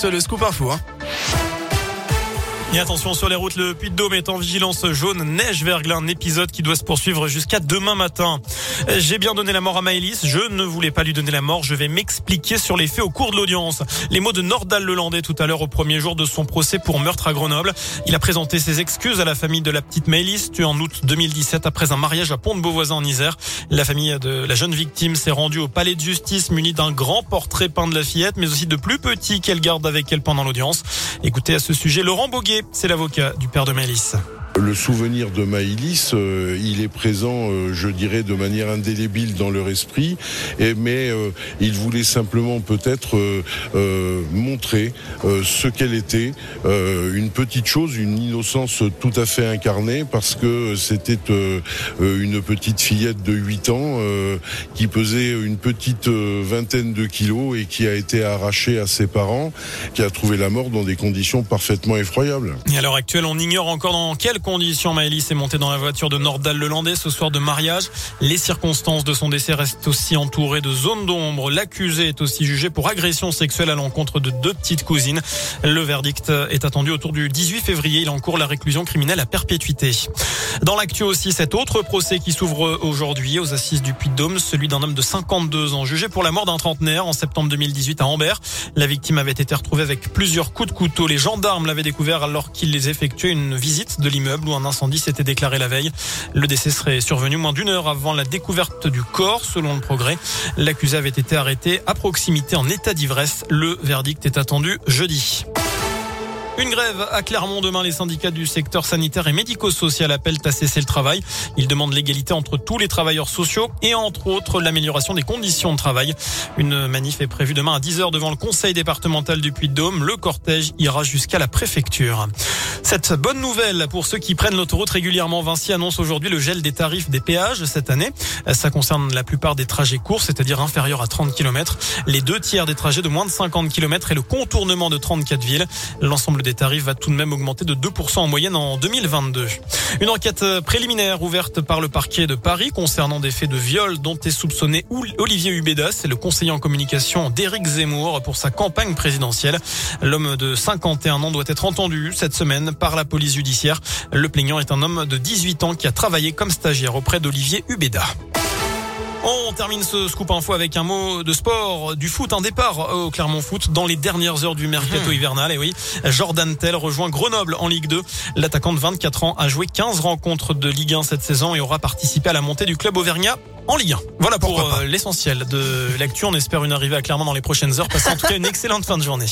passe le scoop info. Hein. Et attention sur les routes, le Puy-de-Dôme est en vigilance jaune, neige, verglas, un épisode qui doit se poursuivre jusqu'à demain matin. J'ai bien donné la mort à Maëlys, je ne voulais pas lui donner la mort, je vais m'expliquer sur les faits au cours de l'audience. Les mots de Nordal Lelandais tout à l'heure au premier jour de son procès pour meurtre à Grenoble. Il a présenté ses excuses à la famille de la petite Maëlys, tuée en août 2017 après un mariage à Pont-de-Beauvoisin en Isère. La famille de la jeune victime s'est rendue au palais de justice munie d'un grand portrait peint de la fillette, mais aussi de plus petits qu'elle garde avec elle pendant l'audience. Écoutez à ce sujet Laurent Boguet, c'est l'avocat du père de Mélisse. Le souvenir de Maïlis, euh, il est présent, euh, je dirais, de manière indélébile dans leur esprit, et, mais euh, il voulait simplement peut-être montrer ce qu'elle était, une petite chose, une innocence tout à fait incarnée, parce que c'était une petite fillette de 8 ans qui pesait une petite vingtaine de kilos et qui a été arrachée à ses parents, qui a trouvé la mort dans des conditions parfaitement effroyables. Et à l'heure actuelle, on ignore encore dans quel conditions, Maëlys est montée dans la voiture de Nordal Lelandais ce soir de mariage. Les circonstances de son décès restent aussi entourées de zones d'ombre. L'accusé est aussi jugé pour agression sexuelle à l'encontre de deux petites cousines. Le verdict est attendu autour du 18 février. Il encourt la réclusion criminelle à perpétuité. Dans l'actu aussi, cet autre procès qui s'ouvre aujourd'hui aux assises du Puy-de-Dôme, celui d'un homme de 52 ans jugé pour la mort d'un trentenaire en septembre 2018 à Ambert. La victime avait été retrouvée avec plusieurs coups de couteau. Les gendarmes l'avaient découvert alors qu'ils les effectuaient une visite de l'immeuble où un incendie s'était déclaré la veille. Le décès serait survenu moins d'une heure avant la découverte du corps, selon le progrès. L'accusé avait été arrêté à proximité en état d'ivresse. Le verdict est attendu jeudi. Une grève à Clermont demain. Les syndicats du secteur sanitaire et médico-social appellent à cesser le travail. Ils demandent l'égalité entre tous les travailleurs sociaux et entre autres l'amélioration des conditions de travail. Une manif est prévue demain à 10h devant le conseil départemental du Puy-de-Dôme. Le cortège ira jusqu'à la préfecture. Cette bonne nouvelle pour ceux qui prennent l'autoroute régulièrement, Vinci annonce aujourd'hui le gel des tarifs des péages cette année. Ça concerne la plupart des trajets courts, c'est-à-dire inférieurs à 30 km, les deux tiers des trajets de moins de 50 km et le contournement de 34 villes. L'ensemble des les tarifs va tout de même augmenter de 2% en moyenne en 2022. Une enquête préliminaire ouverte par le parquet de Paris concernant des faits de viol dont est soupçonné Olivier Hubeda, c'est le conseiller en communication d'Éric Zemmour pour sa campagne présidentielle. L'homme de 51 ans doit être entendu cette semaine par la police judiciaire. Le plaignant est un homme de 18 ans qui a travaillé comme stagiaire auprès d'Olivier Hubeda. On termine ce scoop info avec un mot de sport, du foot, un départ au Clermont Foot dans les dernières heures du mercato hmm. hivernal. Et oui, Jordan Tell rejoint Grenoble en Ligue 2. L'attaquant de 24 ans a joué 15 rencontres de Ligue 1 cette saison et aura participé à la montée du club auvergnat en Ligue 1. Voilà pour euh, l'essentiel de l'actu. On espère une arrivée à Clermont dans les prochaines heures. Passez en tout cas une excellente fin de journée.